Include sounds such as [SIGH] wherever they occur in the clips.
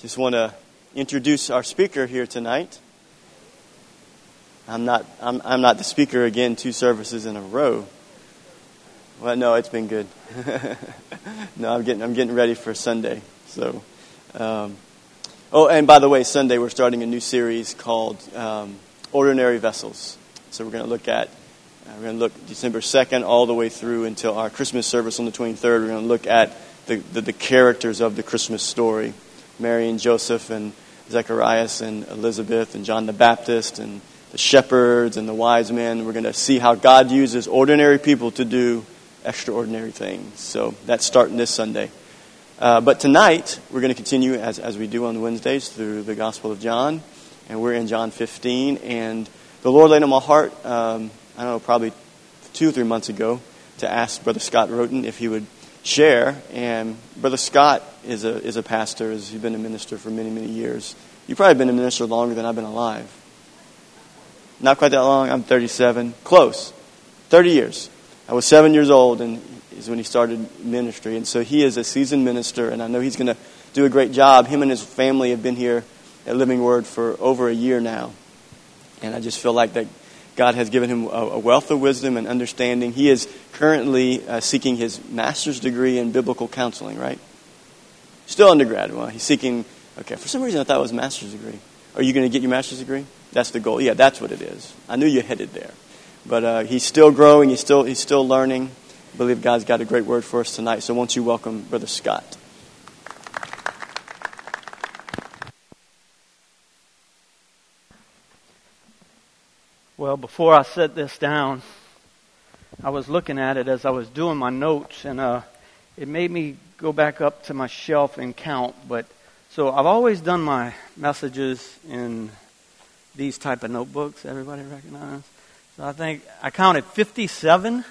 Just want to introduce our speaker here tonight. I'm not, I'm, I'm not the speaker again two services in a row. Well, no, it's been good. [LAUGHS] no, I'm getting, I'm getting ready for Sunday. So, um, oh, and by the way, Sunday we're starting a new series called um, Ordinary Vessels. So we're going to look at, uh, we're going to look December 2nd all the way through until our Christmas service on the 23rd. We're going to look at the, the, the characters of the Christmas story. Mary and Joseph and Zacharias and Elizabeth and John the Baptist and the shepherds and the wise men. We're going to see how God uses ordinary people to do extraordinary things. So that's starting this Sunday. Uh, but tonight, we're going to continue as, as we do on Wednesdays through the Gospel of John. And we're in John 15. And the Lord laid on my heart, um, I don't know, probably two or three months ago, to ask Brother Scott Roten if he would share. And Brother Scott is a, is a pastor. He's been a minister for many, many years. You've probably been a minister longer than I've been alive. Not quite that long. I'm 37. Close. 30 years. I was seven years old, and is when he started ministry. And so he is a seasoned minister, and I know he's going to do a great job. Him and his family have been here at Living Word for over a year now. And I just feel like that God has given him a, wealth of wisdom and understanding. He is currently uh, seeking his master's degree in biblical counseling, right? Still undergrad. Well, he's seeking, okay, for some reason I thought it was master's degree. Are you going to get your master's degree? That's the goal. Yeah, that's what it is. I knew you headed there. But uh, he's still growing, he's still, he's still learning. I believe God's got a great word for us tonight. So won't you welcome Brother Scott? Well, before I set this down, I was looking at it as I was doing my notes, and uh, it made me go back up to my shelf and count. But so I've always done my messages in these type of notebooks. Everybody recognize? So I think I counted 57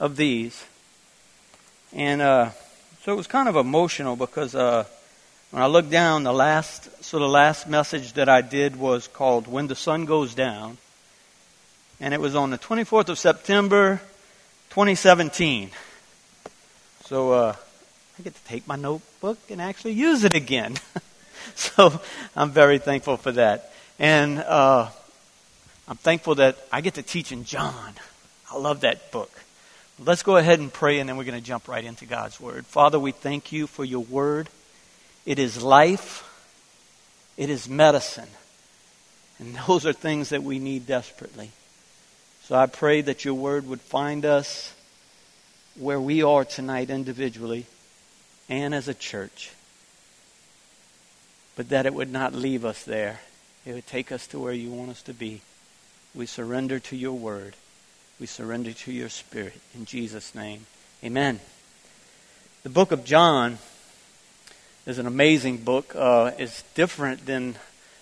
of these, and uh, so it was kind of emotional because uh, when I looked down, the last so the last message that I did was called "When the Sun Goes Down." And it was on the 24th of September, 2017. So uh, I get to take my notebook and actually use it again. [LAUGHS] so I'm very thankful for that. And uh, I'm thankful that I get to teach in John. I love that book. Let's go ahead and pray, and then we're going to jump right into God's Word. Father, we thank you for your Word. It is life, it is medicine. And those are things that we need desperately. So I pray that your word would find us where we are tonight individually and as a church, but that it would not leave us there. It would take us to where you want us to be. We surrender to your word. We surrender to your spirit. In Jesus' name, amen. The book of John is an amazing book. Uh, it's different than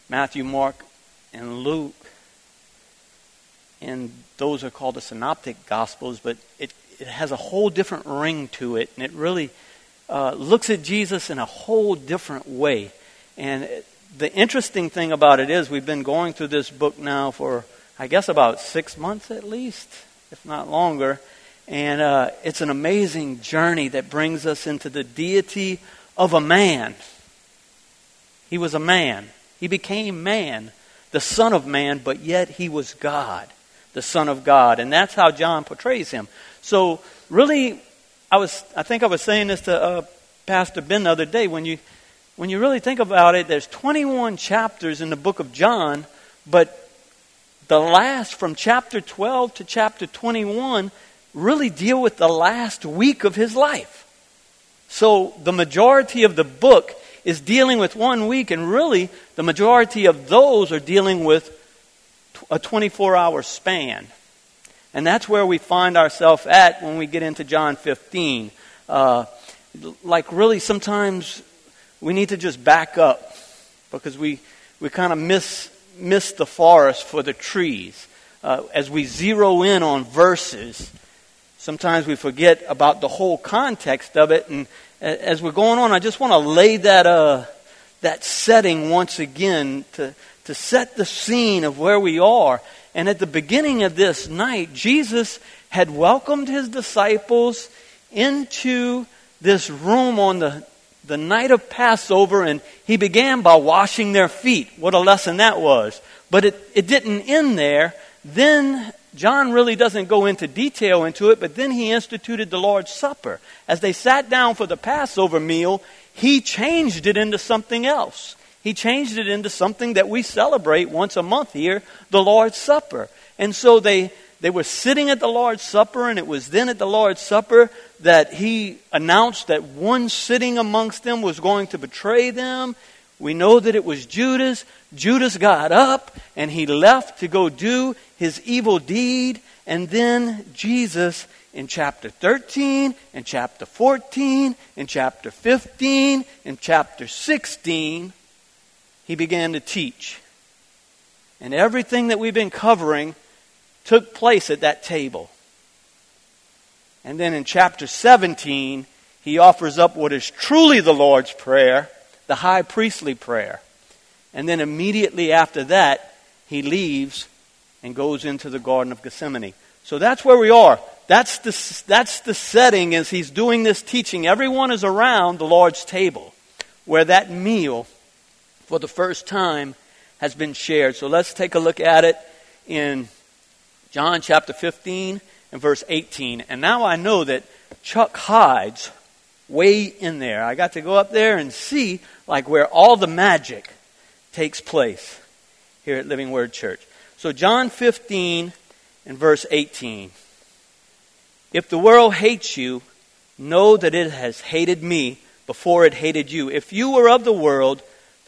Matthew, Mark, and Luke and those are called the synoptic gospels, but it, it has a whole different ring to it, and it really uh, looks at Jesus in a whole different way. And the interesting thing about it is, we've been going through this book now for, I guess, about six months at least, if not longer. And uh, it's an amazing journey that brings us into the deity of a man. He was a man. He became man, the Son of Man, but yet he was God the Son of God. And that's how John portrays him. So, really, I, was, I think I was saying this to uh, Pastor Ben the other day. When you, when you really think about it, there's 21 chapters in the book of John, but the last, from chapter 12 to chapter 21, really deal with the last week of his life. So, the majority of the book is dealing with one week, and really, the majority of those are dealing with a 24 hour span. And that's where we find ourselves at when we get into John 15. Uh, like, really, sometimes we need to just back up because we, we kind of miss, miss the forest for the trees. Uh, as we zero in on verses, sometimes we forget about the whole context of it. And as we're going on, I just want to lay that, uh, that setting once again to, to set the scene of where we are. And at the beginning of this night, Jesus had welcomed his disciples into this room on the, the night of Passover, and he began by washing their feet. What a lesson that was. But it, it didn't end there. Then John really doesn't go into detail into it, but then he instituted the Lord's Supper. As they sat down for the Passover meal, he changed it into something else. He changed it into something that we celebrate once a month here, the Lord's Supper. And so they, they were sitting at the Lord's Supper, and it was then at the Lord's Supper that he announced that one sitting amongst them was going to betray them. We know that it was Judas. Judas got up and he left to go do his evil deed. And then Jesus, in chapter 13, in chapter 14, in chapter 15, in chapter 16, he began to teach. And everything that we've been covering took place at that table. And then in chapter 17, he offers up what is truly the Lord's Prayer the high priestly prayer. And then immediately after that, he leaves and goes into the Garden of Gethsemane. So that's where we are. That's the, that's the setting as he's doing this teaching. Everyone is around the Lord's table where that meal for the first time has been shared. So let's take a look at it in John chapter 15 and verse 18. And now I know that Chuck hides way in there. I got to go up there and see like where all the magic takes place here at Living Word Church. So, John 15 and verse 18. If the world hates you, know that it has hated me before it hated you. If you were of the world,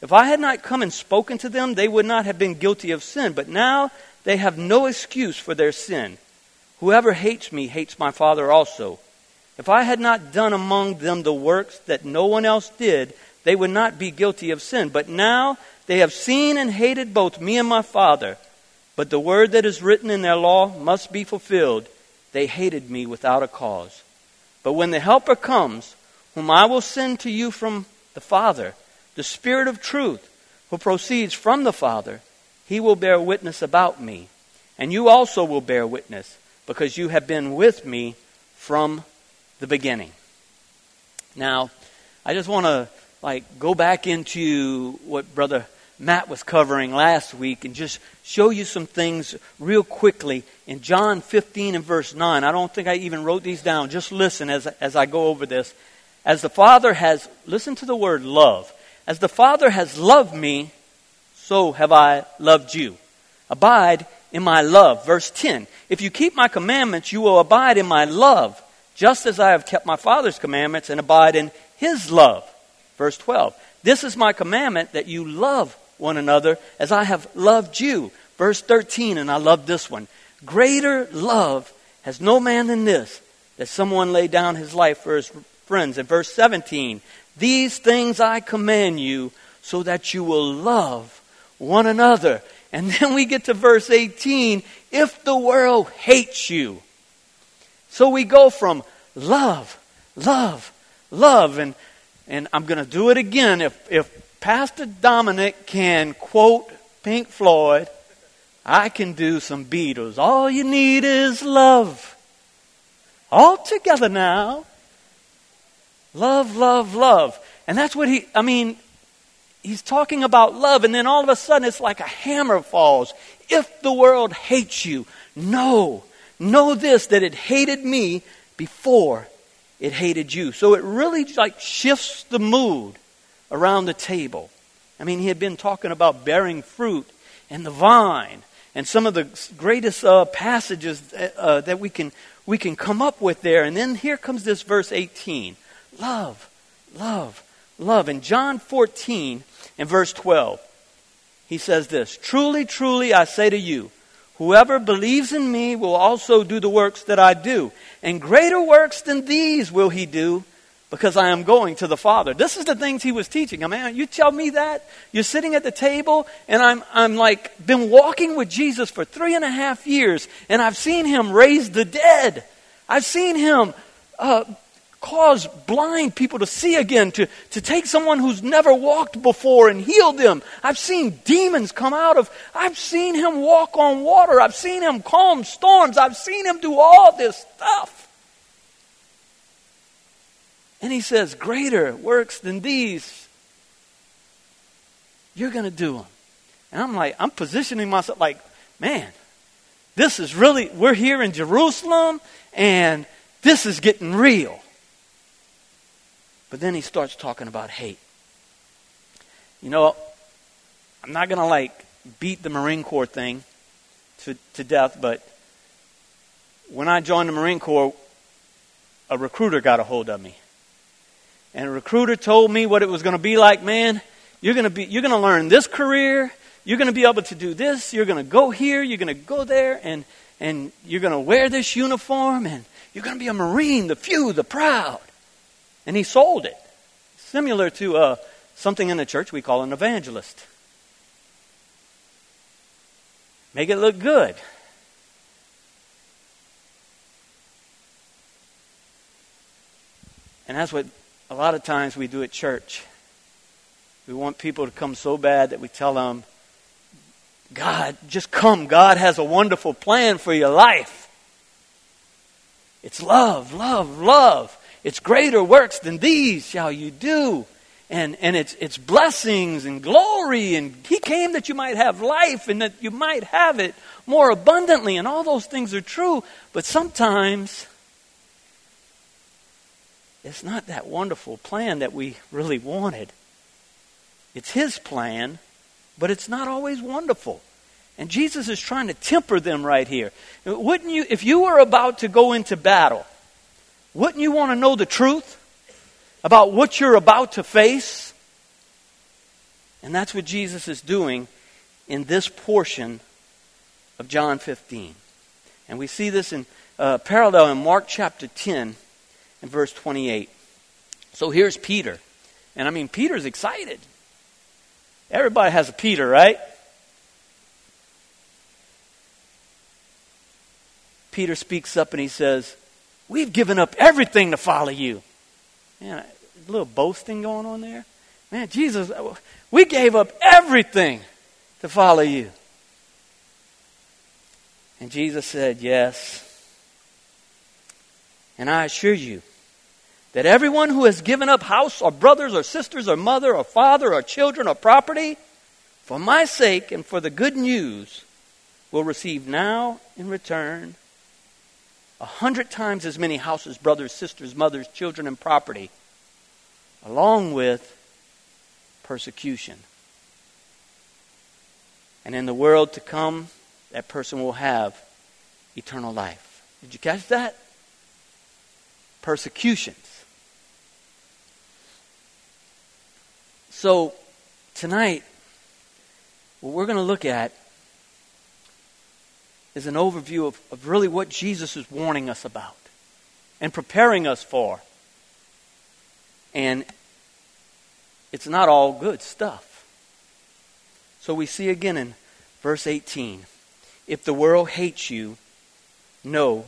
If I had not come and spoken to them, they would not have been guilty of sin. But now they have no excuse for their sin. Whoever hates me hates my Father also. If I had not done among them the works that no one else did, they would not be guilty of sin. But now they have seen and hated both me and my Father. But the word that is written in their law must be fulfilled. They hated me without a cause. But when the Helper comes, whom I will send to you from the Father, the Spirit of truth, who proceeds from the Father, he will bear witness about me. And you also will bear witness, because you have been with me from the beginning. Now, I just want to like go back into what brother Matt was covering last week and just show you some things real quickly in John 15 and verse 9. I don't think I even wrote these down. Just listen as, as I go over this. As the Father has, listen to the word love. As the Father has loved me, so have I loved you. Abide in my love. Verse 10. If you keep my commandments, you will abide in my love, just as I have kept my Father's commandments and abide in his love. Verse 12. This is my commandment that you love one another as I have loved you. Verse 13, and I love this one. Greater love has no man than this, that someone lay down his life for his friends. And verse 17, these things I command you so that you will love one another. And [LAUGHS] then we get to verse 18, if the world hates you. So we go from love, love, love, and, and I'm going to do it again. If, if Pastor Dominic can quote Pink Floyd. I can do some Beatles. All you need is love. All together now. Love, love, love. And that's what he, I mean, he's talking about love, and then all of a sudden it's like a hammer falls. If the world hates you, know, know this, that it hated me before it hated you. So it really like shifts the mood around the table. I mean, he had been talking about bearing fruit and the vine and some of the greatest uh, passages uh, that we can, we can come up with there. And then here comes this verse 18 love, love, love. In John 14 and verse 12, he says this Truly, truly, I say to you, whoever believes in me will also do the works that I do, and greater works than these will he do because I am going to the Father. This is the things he was teaching. I mean, you tell me that? You're sitting at the table, and I'm, I'm like, been walking with Jesus for three and a half years, and I've seen him raise the dead. I've seen him uh, cause blind people to see again, to, to take someone who's never walked before and heal them. I've seen demons come out of, I've seen him walk on water. I've seen him calm storms. I've seen him do all this stuff. And he says, Greater works than these. You're going to do them. And I'm like, I'm positioning myself like, man, this is really, we're here in Jerusalem and this is getting real. But then he starts talking about hate. You know, I'm not going to like beat the Marine Corps thing to, to death, but when I joined the Marine Corps, a recruiter got a hold of me. And a recruiter told me what it was going to be like, man, you're going to be you're going to learn this career, you're going to be able to do this, you're going to go here, you're going to go there. And and you're going to wear this uniform. And you're going to be a marine, the few, the proud. And he sold it. Similar to uh, something in the church we call an evangelist. Make it look good. And that's what a lot of times we do at church. We want people to come so bad that we tell them, God, just come. God has a wonderful plan for your life. It's love, love, love. It's greater works than these shall you do. And, and it's, it's blessings and glory. And He came that you might have life and that you might have it more abundantly. And all those things are true. But sometimes it's not that wonderful plan that we really wanted. It's His plan, but it's not always wonderful. And Jesus is trying to temper them right here. Wouldn't you, if you were about to go into battle, wouldn't you want to know the truth about what you're about to face? And that's what Jesus is doing in this portion of John 15. And we see this in uh, parallel in Mark chapter 10 in verse 28. So here's Peter. And I mean, Peter's excited. Everybody has a Peter, right? Peter speaks up and he says, We've given up everything to follow you. Man, a little boasting going on there. Man, Jesus, we gave up everything to follow you. And Jesus said, Yes. And I assure you, that everyone who has given up house or brothers or sisters or mother or father or children or property for my sake and for the good news will receive now in return a hundred times as many houses, brothers, sisters, mothers, children, and property, along with persecution. And in the world to come, that person will have eternal life. Did you catch that? Persecutions. So, tonight, what we're going to look at is an overview of, of really what Jesus is warning us about and preparing us for. And it's not all good stuff. So we see again in verse 18 if the world hates you, know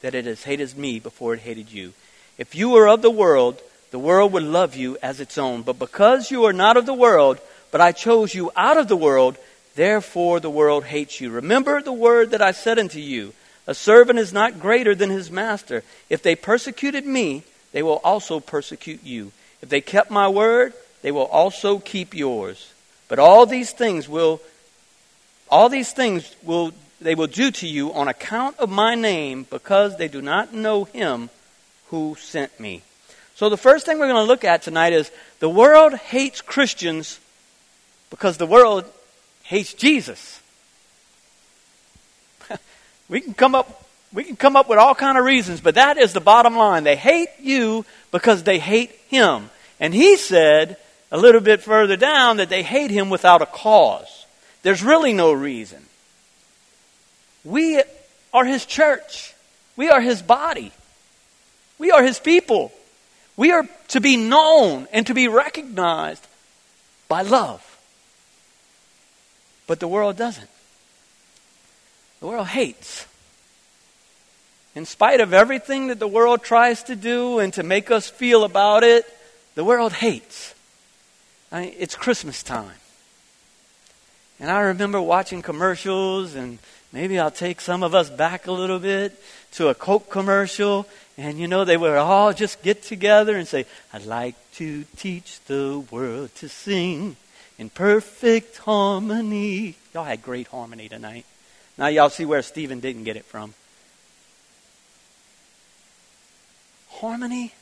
that it has hated me before it hated you. If you were of the world, the world would love you as its own. But because you are not of the world, but I chose you out of the world, therefore the world hates you. Remember the word that I said unto you A servant is not greater than his master. If they persecuted me, they will also persecute you. If they kept my word, they will also keep yours. But all these things will all these things will they will do to you on account of my name because they do not know him who sent me. So, the first thing we're going to look at tonight is the world hates Christians because the world hates Jesus. [LAUGHS] we can come up we can come up with all kind of reasons, but that is the bottom line. They hate you because they hate him. And he said a little bit further down that they hate him without a cause. There's really no reason. We are his church. We are his body. We are his people. We are to be known and to be recognized by love. But the world doesn't. The world hates. In spite of everything that the world tries to do and to make us feel about it, the world hates. I mean, it's Christmas time. And I remember watching commercials, and maybe I'll take some of us back a little bit to a Coke commercial. And you know, they would all just get together and say, I'd like to teach the world to sing in perfect harmony. Y'all had great harmony tonight. Now y'all see where Stephen didn't get it from. Harmony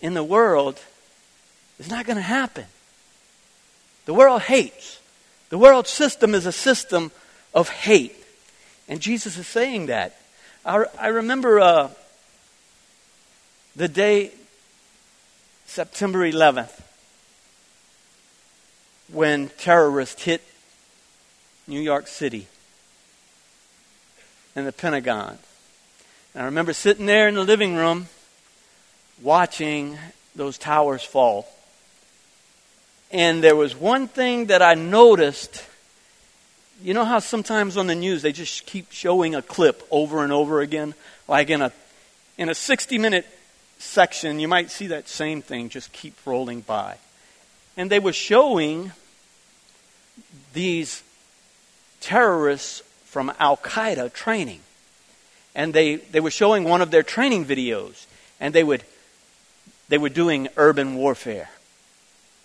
in the world is not going to happen. The world hates. The world system is a system of hate. And Jesus is saying that. I, I remember uh, the day, September 11th, when terrorists hit New York City and the Pentagon. And I remember sitting there in the living room watching those towers fall. And there was one thing that I noticed. You know how sometimes on the news they just keep showing a clip over and over again? Like in a in a 60 minute section, you might see that same thing just keep rolling by. And they were showing these terrorists from Al Qaeda training. And they, they were showing one of their training videos. And they would they were doing urban warfare.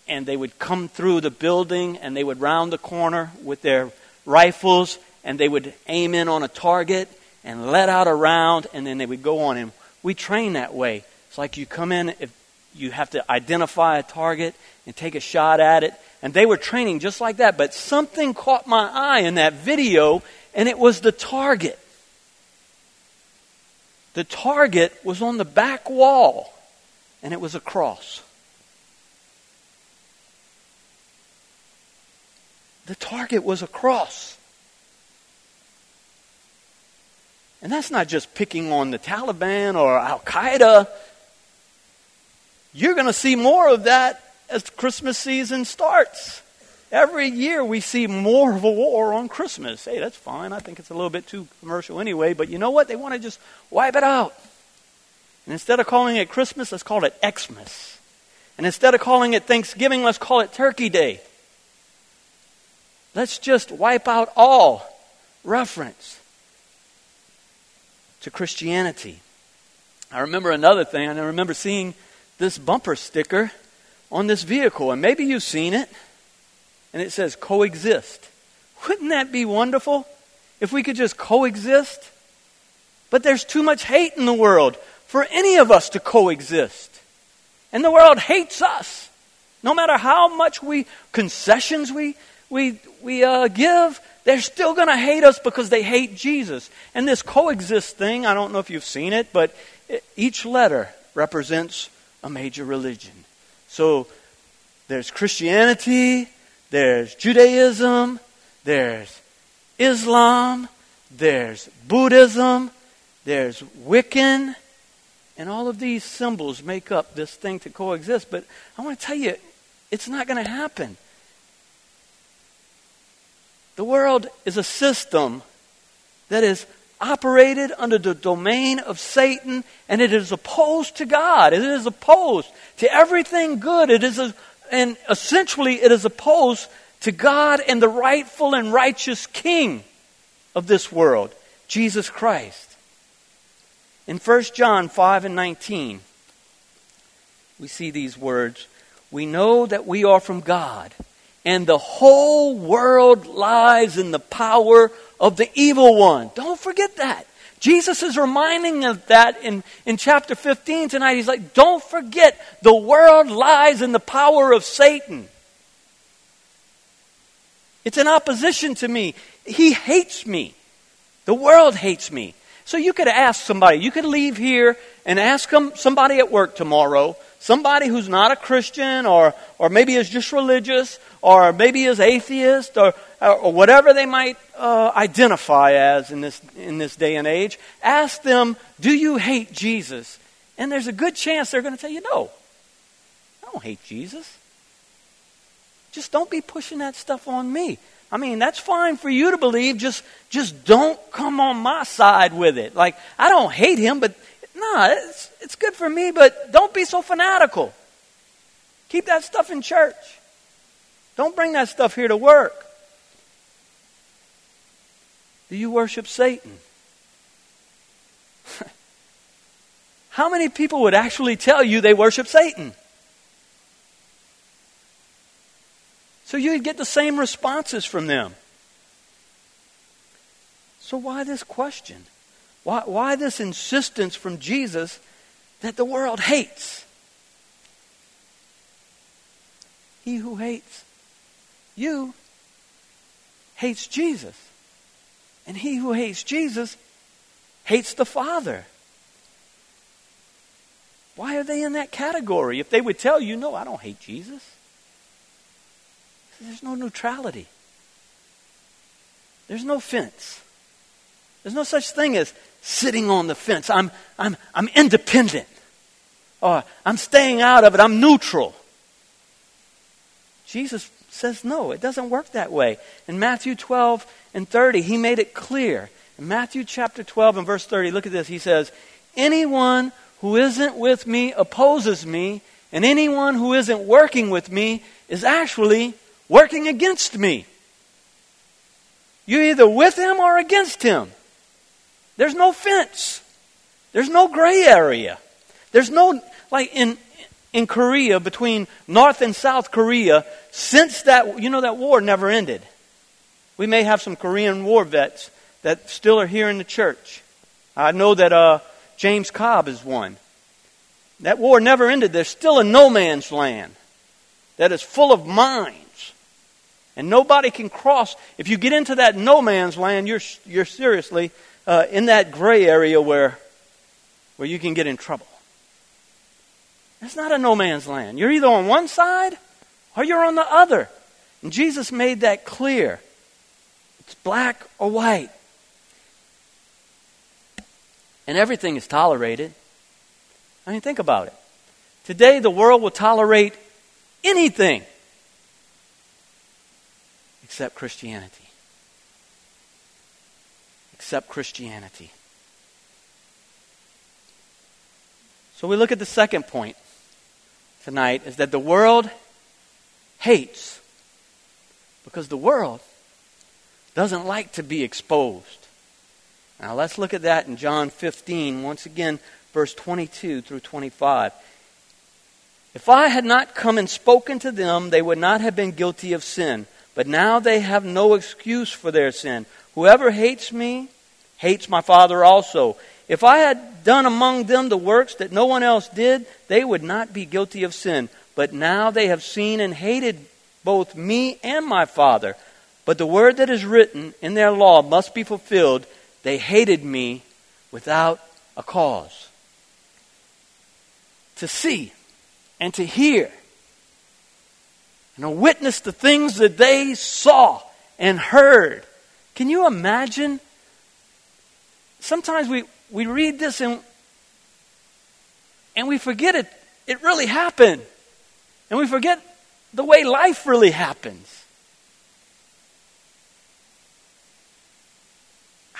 And they would come through the building and they would round the corner with their rifles and they would aim in on a target and let out a round and then they would go on. And we train that way. It's like you come in, if you have to identify a target and take a shot at it. And they were training just like that. But something caught my eye in that video, and it was the target. The target was on the back wall, and it was a cross. The target was a cross. And that's not just picking on the Taliban or Al Qaeda. You're going to see more of that as Christmas season starts. Every year we see more of a war on Christmas. Hey, that's fine. I think it's a little bit too commercial anyway, but you know what? They want to just wipe it out. And instead of calling it Christmas, let's call it Xmas. And instead of calling it Thanksgiving, let's call it Turkey Day. Let's just wipe out all reference to Christianity. I remember another thing. and I remember seeing this bumper sticker on this vehicle, and maybe you've seen it, and it says coexist. Wouldn't that be wonderful if we could just coexist? But there's too much hate in the world for any of us to coexist. And the world hates us. No matter how much we concessions we we we uh, give, they're still going to hate us because they hate Jesus. And this coexist thing, I don't know if you've seen it, but each letter represents a major religion. So there's Christianity, there's Judaism, there's Islam, there's Buddhism, there's Wiccan, and all of these symbols make up this thing to coexist. But I want to tell you, it's not going to happen. The world is a system that is operated under the domain of Satan, and it is opposed to God. It is opposed to everything good. It is, a, and essentially, it is opposed to God and the rightful and righteous King of this world, Jesus Christ. In 1 John 5 and 19, we see these words We know that we are from God, and the whole world lies in the power of the evil one. Don't forget that. Jesus is reminding of that in, in chapter 15 tonight. He's like, don't forget, the world lies in the power of Satan. It's in opposition to me. He hates me. The world hates me. So you could ask somebody, you could leave here and ask them, somebody at work tomorrow, somebody who's not a Christian or, or maybe is just religious or maybe is atheist or, or whatever they might uh, identify as in this, in this day and age, ask them, Do you hate Jesus? And there's a good chance they're going to tell you, no, I don't hate Jesus. Just don't be pushing that stuff on me. I mean, that's fine for you to believe. Just, just don't come on my side with it. Like, I don't hate him, but no, it's, it's good for me, but don't be so fanatical. Keep that stuff in church. Don't bring that stuff here to work. Do you worship Satan? [LAUGHS] How many people would actually tell you they worship Satan? So you'd get the same responses from them. So why this question? Why, why this insistence from Jesus that the world hates? He who hates you hates Jesus. And he who hates Jesus hates the Father. Why are they in that category? If they would tell you, no, I don't hate Jesus. There's no neutrality. There's no fence. There's no such thing as sitting on the fence. I'm, I'm, I'm independent. Or I'm staying out of it. I'm neutral. Jesus says no, it doesn't work that way. In Matthew 12 and 30, he made it clear. In Matthew chapter 12 and verse 30, look at this. He says, Anyone who isn't with me opposes me, and anyone who isn't working with me is actually working against me. You're either with him or against him. There's no fence. There's no gray area. There's no, like in, in Korea, between North and South Korea, since that, you know, that war never ended. We may have some Korean war vets that still are here in the church. I know that uh, James Cobb is one. That war never ended. There's still a no man's land that is full of mines and nobody can cross. If you get into that no man's land, you're, you're seriously uh, in that gray area where, where you can get in trouble. It's not a no man's land. You're either on one side or you're on the other. And Jesus made that clear. It's black or white. And everything is tolerated. I mean, think about it. Today, the world will tolerate anything Except Christianity. Except Christianity. So we look at the second point tonight is that the world hates because the world doesn't like to be exposed. Now let's look at that in John 15, once again, verse 22 through 25. If I had not come and spoken to them, they would not have been guilty of sin. But now they have no excuse for their sin. Whoever hates me hates my Father also. If I had done among them the works that no one else did, they would not be guilty of sin. But now they have seen and hated both me and my Father. But the word that is written in their law must be fulfilled. They hated me without a cause. To see and to hear and to witness the things that they saw and heard. Can you imagine? Sometimes we, we read this and, and we forget it. It really happened. And we forget the way life really happens.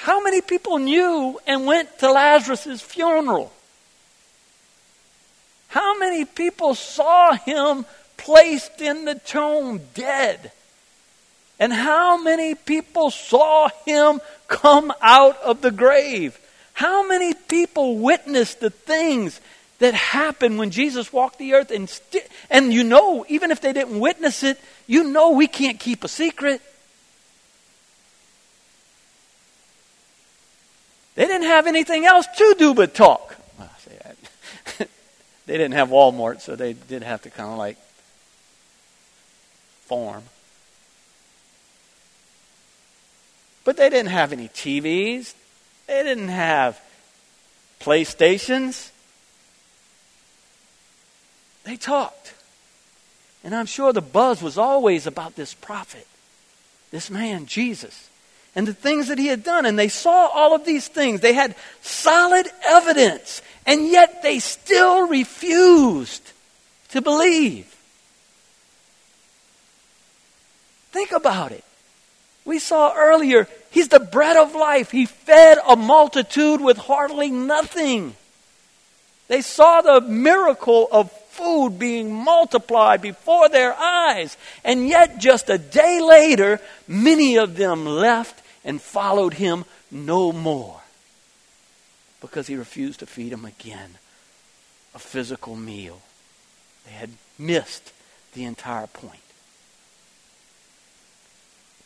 How many people knew and went to Lazarus' funeral? How many people saw him placed in the tomb dead. And how many people saw him come out of the grave? How many people witnessed the things that happened when Jesus walked the earth? And, st- and you know, even if they didn't witness it, you know we can't keep a secret. They didn't have anything else to do but talk. [LAUGHS] They didn't have Walmart, so they did have to kind of like form. But they didn't have any TVs. They didn't have PlayStations. They talked. And I'm sure the buzz was always about this prophet, this man, Jesus, and the things that he had done. And they saw all of these things. They had solid evidence. And yet they still refused to believe. Think about it. We saw earlier, he's the bread of life. He fed a multitude with hardly nothing. They saw the miracle of food being multiplied before their eyes. And yet, just a day later, many of them left and followed him no more because he refused to feed him again a physical meal. They had missed the entire point.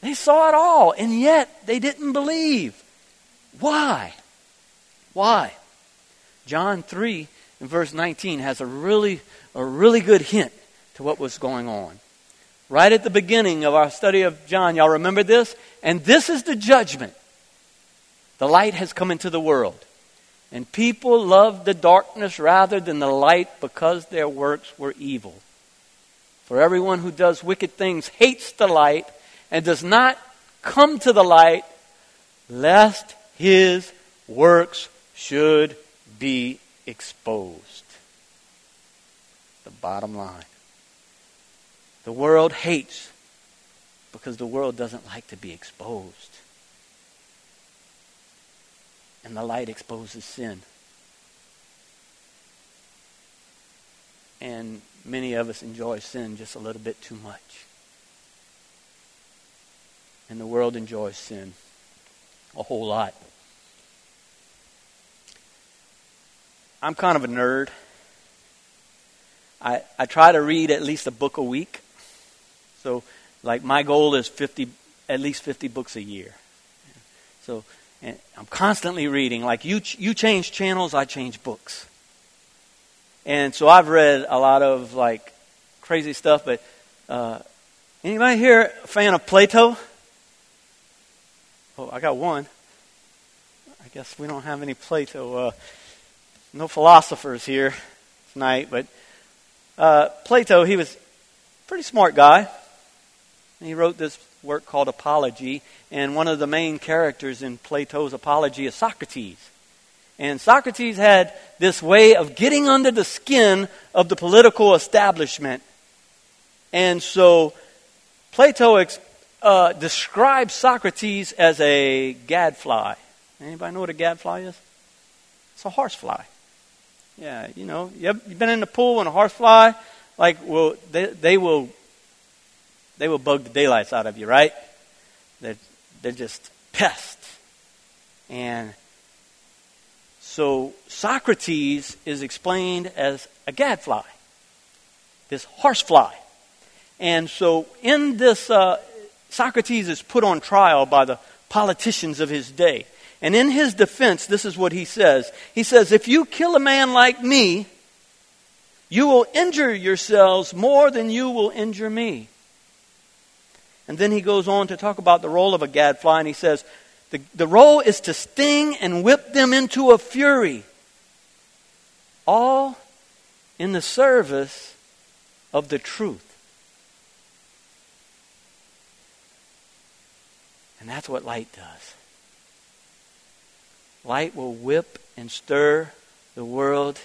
They saw it all, and yet they didn't believe. Why? Why? John 3 and verse 19 has a really, a really good hint to what was going on. Right at the beginning of our study of John, y'all remember this? And this is the judgment. The light has come into the world. And people loved the darkness rather than the light because their works were evil. For everyone who does wicked things hates the light and does not come to the light, lest his works should be exposed. The bottom line. The world hates because the world doesn't like to be exposed. And the light exposes sin. And many of us enjoy sin just a little bit too much and the world enjoys sin a whole lot. I'm kind of a nerd. I, I try to read at least a book a week. So, like, my goal is 50, at least 50 books a year. So, I'm constantly reading. Like, you, you change channels, I change books. And so I've read a lot of, like, crazy stuff, but uh, anybody here a fan of Plato? Oh, I got one. I guess we don't have any Plato, uh, no philosophers here tonight, but uh, Plato, he was a pretty smart guy. He wrote this work called Apology, and one of the main characters in Plato's Apology is Socrates. And Socrates had this way of getting under the skin of the political establishment. And so Plato uh, describes Socrates as a gadfly. Anybody know what a gadfly is? It's a horsefly. Yeah, you know, you have been in the pool and a horsefly, like, well, they, they will, they will bug the daylights out of you, right? They're, they're just pests. And so Socrates is explained as a gadfly, this horsefly. And so in this, uh, Socrates is put on trial by the politicians of his day. And in his defense, this is what he says. He says, If you kill a man like me, you will injure yourselves more than you will injure me. And then he goes on to talk about the role of a gadfly, and he says, the, the role is to sting and whip them into a fury, all in the service of the truth. And that's what light does. Light will whip and stir the world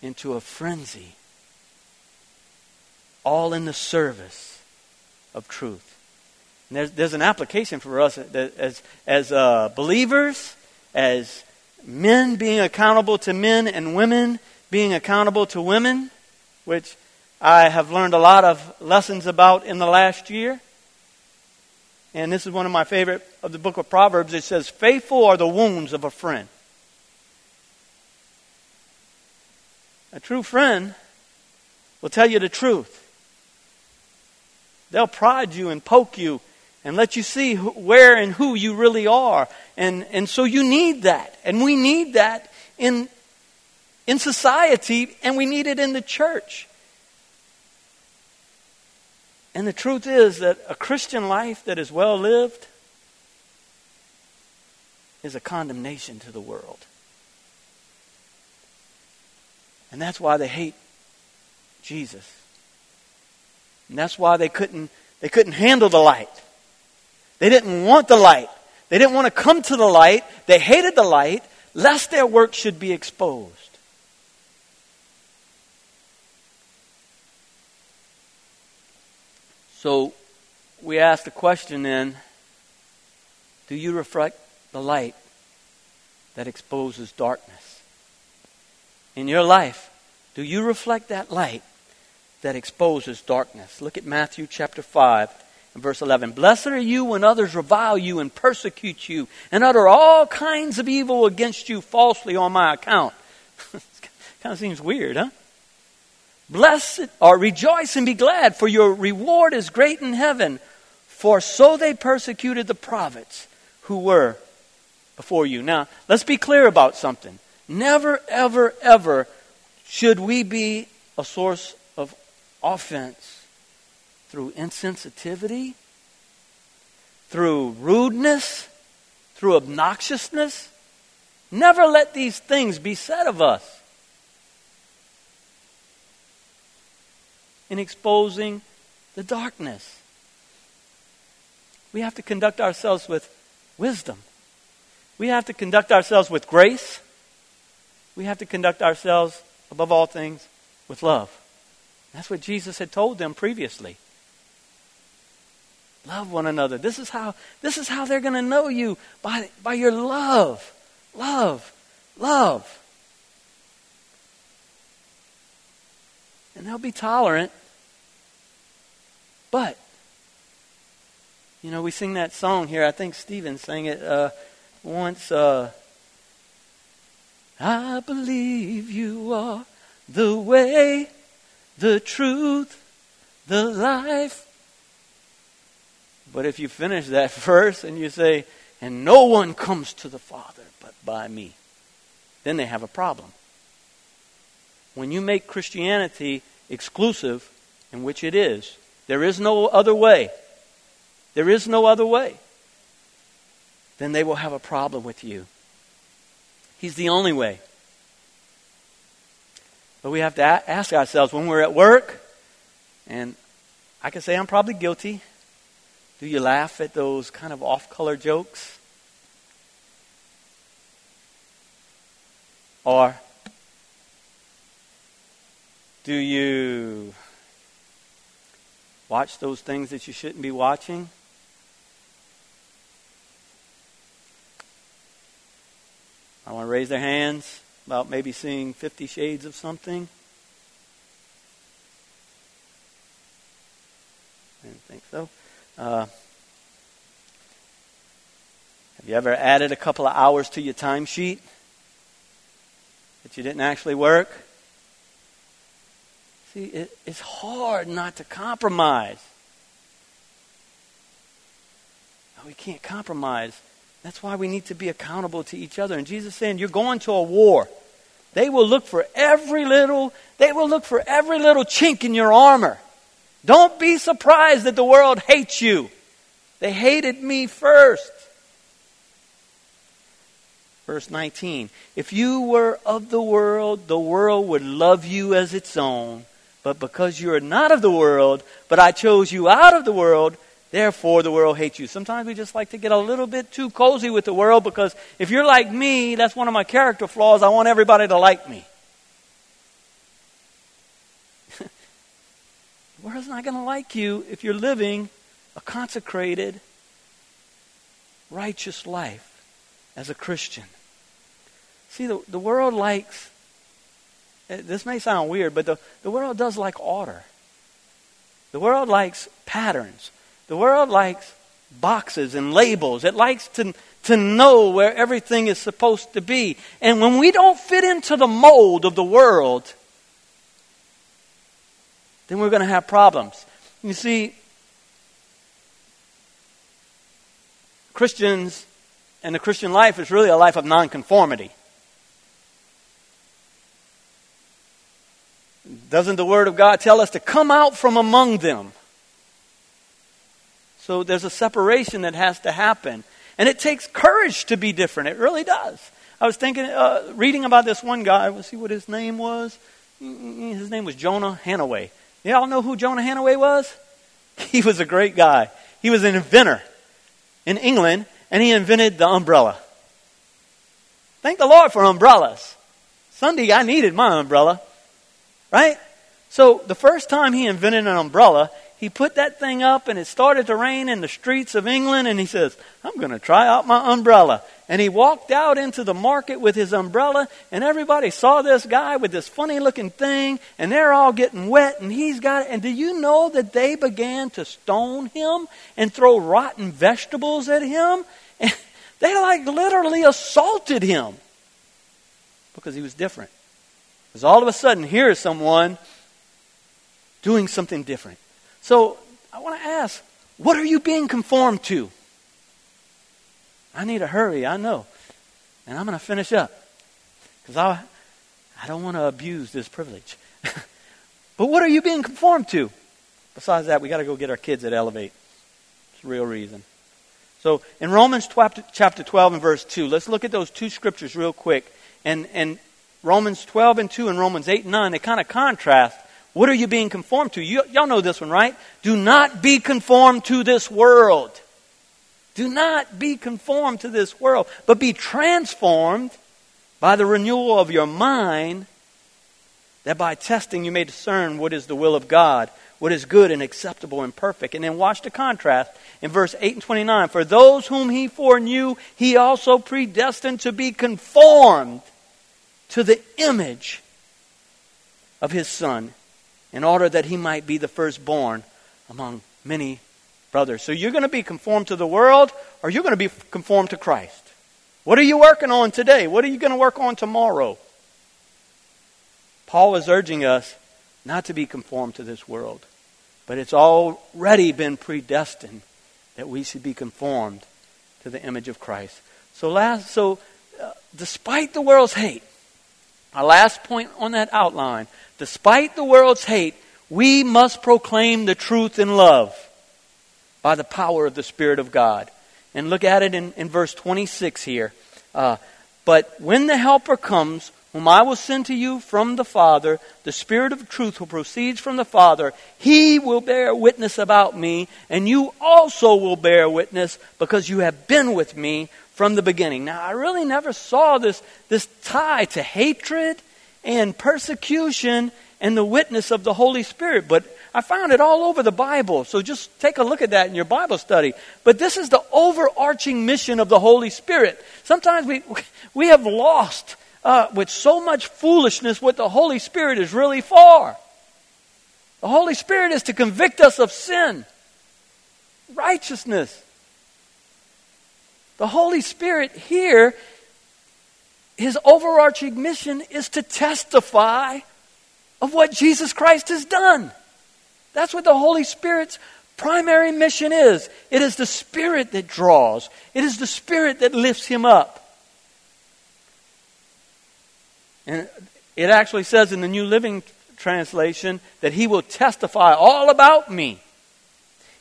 into a frenzy, all in the service of truth. And there's, there's an application for us as, as uh, believers, as men being accountable to men, and women being accountable to women, which I have learned a lot of lessons about in the last year. And this is one of my favorite of the book of Proverbs. It says, Faithful are the wounds of a friend. A true friend will tell you the truth. They'll prod you and poke you and let you see where and who you really are. And, and so you need that. And we need that in, in society, and we need it in the church. And the truth is that a Christian life that is well lived is a condemnation to the world. And that's why they hate Jesus. And that's why they couldn't, they couldn't handle the light. They didn't want the light. They didn't want to come to the light. They hated the light, lest their work should be exposed. So we ask the question then do you reflect the light that exposes darkness? In your life, do you reflect that light that exposes darkness? Look at Matthew chapter 5 and verse 11. Blessed are you when others revile you and persecute you and utter all kinds of evil against you falsely on my account. [LAUGHS] kind of seems weird, huh? Blessed or rejoice and be glad, for your reward is great in heaven. For so they persecuted the prophets who were before you. Now, let's be clear about something. Never, ever, ever should we be a source of offense through insensitivity, through rudeness, through obnoxiousness. Never let these things be said of us. in exposing the darkness. We have to conduct ourselves with wisdom. We have to conduct ourselves with grace. We have to conduct ourselves, above all things, with love. That's what Jesus had told them previously. Love one another. This is how, this is how they're going to know you by, by your love. Love. Love. And they'll be tolerant. But, you know, we sing that song here. I think Stephen sang it uh, once. Uh, I believe you are the way, the truth, the life. But if you finish that [LAUGHS] verse and you say, and no one comes to the Father but by me, then they have a problem. When you make Christianity exclusive, in which it is, there is no other way. There is no other way. Then they will have a problem with you. He's the only way. But we have to ask ourselves when we're at work, and I can say I'm probably guilty. Do you laugh at those kind of off color jokes? Or do you watch those things that you shouldn't be watching? I want to raise their hands about maybe seeing Fifty Shades of something. I didn't think so. Uh, have you ever added a couple of hours to your timesheet that you didn't actually work? See, it, it's hard not to compromise. we can't compromise. That's why we need to be accountable to each other. And Jesus saying, You're going to a war. They will look for every little, they will look for every little chink in your armor. Don't be surprised that the world hates you. They hated me first. Verse 19 If you were of the world, the world would love you as its own. But because you are not of the world, but I chose you out of the world, therefore the world hates you. Sometimes we just like to get a little bit too cozy with the world because if you're like me, that's one of my character flaws. I want everybody to like me. World's not going to like you if you're living a consecrated, righteous life as a Christian. See, the, the world likes eh, this may sound weird, but the, the world does like order. The world likes patterns. The world likes boxes and labels. It likes to, to know where everything is supposed to be. And when we don't fit into the mold of the world, then we're going to have problems. You see, Christians and the Christian life is really a life of nonconformity. Doesn't the Word of God tell us to come out from among them? So there's a separation that has to happen. And it takes courage to be different. It really does. I was thinking, uh, reading about this one guy. Let's see what his name was. Mm, mm, mm. His name was Jonah Hannaway. Y'all know who Jonah Hannaway was? [LAUGHS] He was a great guy. He was an inventor in England, and he invented the umbrella. Thank the Lord for umbrellas. Sunday, I needed my umbrella. Right? So the first time he invented an umbrella, he put that thing up and it started to rain in the streets of England and he says, I'm going to try out my umbrella. And he walked out into the market with his umbrella and everybody saw this guy with this funny looking thing and they're all getting wet and he's got it. And do you know that they began to stone him and throw rotten vegetables at him? And [LAUGHS] they like literally assaulted him because he was different. Because all of a sudden, here is someone doing something different. So I want to ask, what are you being conformed to? I need to hurry, I know. And I'm going to finish up because I, I don't want to abuse this privilege. [LAUGHS] but what are you being conformed to? Besides that, we got to go get our kids at Elevate. It's real reason. So in Romans chapter 12 and verse 2, let's look at those two scriptures real quick. And, and Romans 12 and 2 and Romans 8 and 9, they kind of contrast what are you being conformed to? You, y'all know this one, right? Do not be conformed to this world. Do not be conformed to this world, but be transformed by the renewal of your mind, that by testing you may discern what is the will of God, what is good and acceptable and perfect. And then watch the contrast in verse 8 and 29. For those whom he foreknew, he also predestined to be conformed to the image of his Son in order that he might be the firstborn among many brothers. So you're going to be conformed to the world or you're going to be conformed to Christ. What are you working on today? What are you going to work on tomorrow? Paul is urging us not to be conformed to this world, but it's already been predestined that we should be conformed to the image of Christ. So last so uh, despite the world's hate, our last point on that outline despite the world's hate, we must proclaim the truth in love by the power of the Spirit of God. And look at it in, in verse 26 here. Uh, but when the Helper comes, whom I will send to you from the Father, the Spirit of truth who proceeds from the Father, he will bear witness about me, and you also will bear witness because you have been with me from the beginning. Now, I really never saw this, this tie to hatred and persecution and the witness of the Holy Spirit. But I found it all over the Bible. So just take a look at that in your Bible study. But this is the overarching mission of the Holy Spirit. Sometimes we, we have lost uh, with so much foolishness what the Holy Spirit is really for. The Holy Spirit is to convict us of sin, righteousness. The Holy Spirit here his overarching mission is to testify of what Jesus Christ has done. That's what the Holy Spirit's primary mission is. It is the Spirit that draws, it is the Spirit that lifts him up. And it actually says in the New Living Translation that he will testify all about me.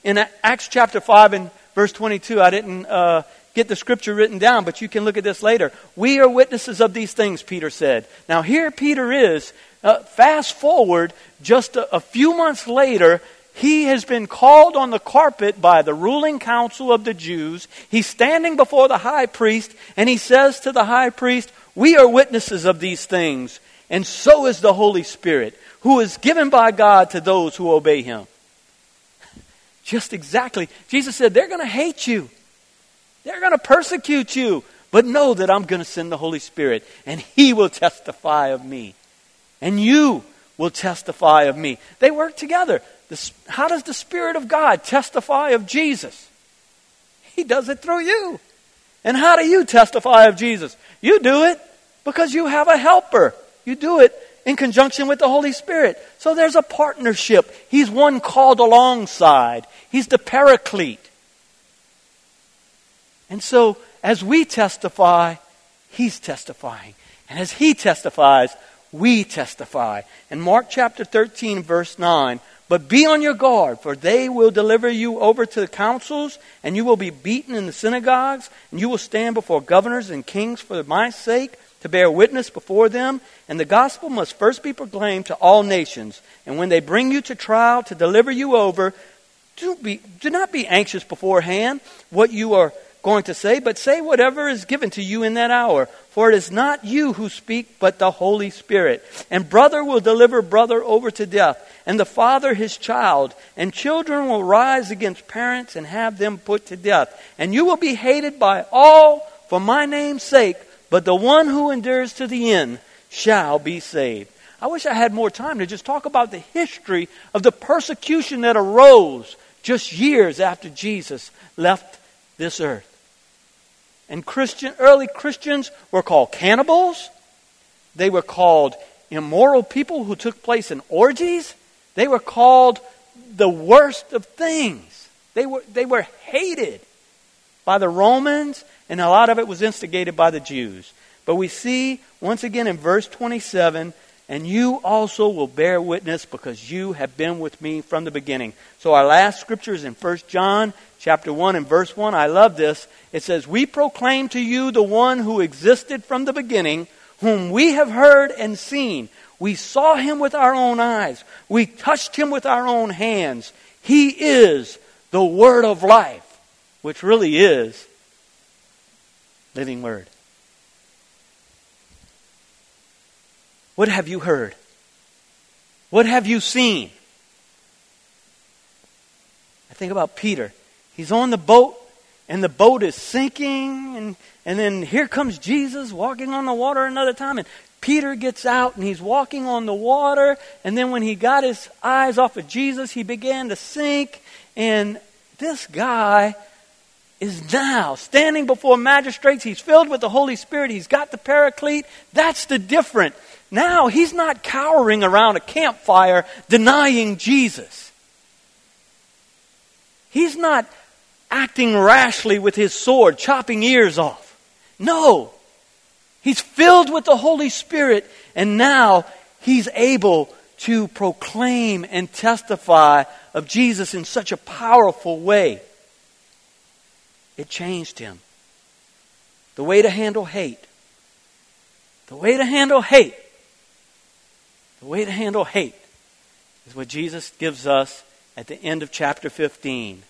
In Acts chapter 5 and verse 22, I didn't uh, get the scripture written down, but you can look at this later. We are witnesses of these things, Peter said. Now, here Peter is. Uh, fast forward just a, a few months later, he has been called on the carpet by the ruling council of the Jews. He's standing before the high priest, and he says to the high priest, We are witnesses of these things, and so is the Holy Spirit, who is given by God to those who obey him. [LAUGHS] Just exactly. Jesus said, They're going to hate you. They're going to persecute you. But know that I'm going to send the Holy Spirit, and He will testify of me. And you will testify of me. They work together. how does the Spirit of God testify of Jesus? He does it through you. And how do you testify of Jesus? You do it because you have a helper. You do it in conjunction with the Holy Spirit. So there's a partnership. He's one called alongside. He's the paraclete. And so, as we testify, He's testifying. And as He testifies, we testify. In Mark chapter 13, verse 9, but be on your guard, for they will deliver you over to the councils, and you will be beaten in the synagogues, and you will stand before governors and kings for my sake to bear witness before them. And the gospel must first be proclaimed to all nations. And when they bring you to trial to deliver you over, do, be, do not be anxious beforehand what you are going to say, but say whatever is given to you in that hour. For it is not you who speak, but the Holy Spirit. And brother will deliver brother over to death, and the father his child. And children will rise against parents and have them put to death. And you will be hated by all for my name's sake, but the one who endures to the end shall be saved. I wish I had more time to just talk about the history of the persecution that arose just years after Jesus left this earth. And Christian, early Christians were called cannibals. They were called immoral people who took place in orgies. They were called the worst of things. They were, they were hated by the Romans, and a lot of it was instigated by the Jews. But we see, once again in verse 27, and you also will bear witness because you have been with me from the beginning. So our last scripture is in 1 John chapter 1 and verse 1. I love this. It says, We proclaim to you the one who existed from the beginning, whom we have heard and seen. We saw him with our own eyes. We touched him with our own hands. He is the word of life, which really is living word. What have you heard? What have you seen? I think about Peter. He's on the boat, and the boat is sinking, and, and then here comes Jesus walking on the water another time, and Peter gets out and he's walking on the water, and then when he got his eyes off of Jesus, he began to sink, and this guy is now standing before magistrates. He's filled with the Holy Spirit. He's got the paraclete. That's the difference. Now he's not cowering around a campfire denying Jesus. He's not acting rashly with his sword, chopping ears off. No. He's filled with the Holy Spirit, and now he's able to proclaim and testify of Jesus in such a powerful way. It changed him. The way to handle hate. The way to handle hate the way to handle hate is what Jesus gives us at the end of chapter 15.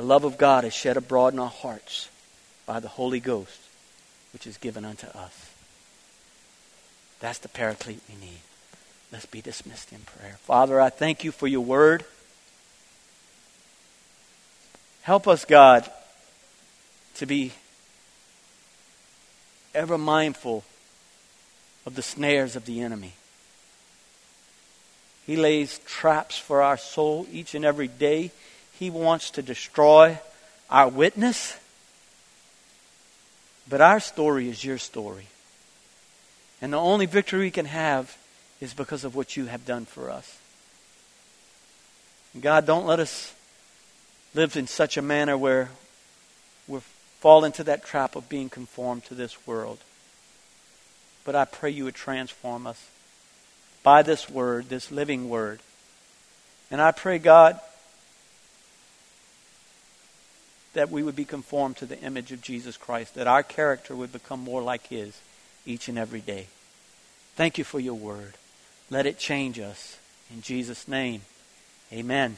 The love of God is shed abroad in our hearts by the Holy Ghost, which is given unto us. That's the paraclete we need. Let's be dismissed in prayer. Father, I thank you for your word. Help us, God, to be ever mindful of the snares of the enemy. He lays traps for our soul each and every day. He wants to destroy our witness. But our story is your story. And the only victory we can have is because of what you have done for us. God, don't let us live in such a manner where we fall into that trap of being conformed to this world but I pray you would transform us by this word, this living word. And I pray, God, that we would be conformed to the image of Jesus Christ, that our character would become more like His each and every day. Thank you for your word. Let it change us. In Jesus' name, amen.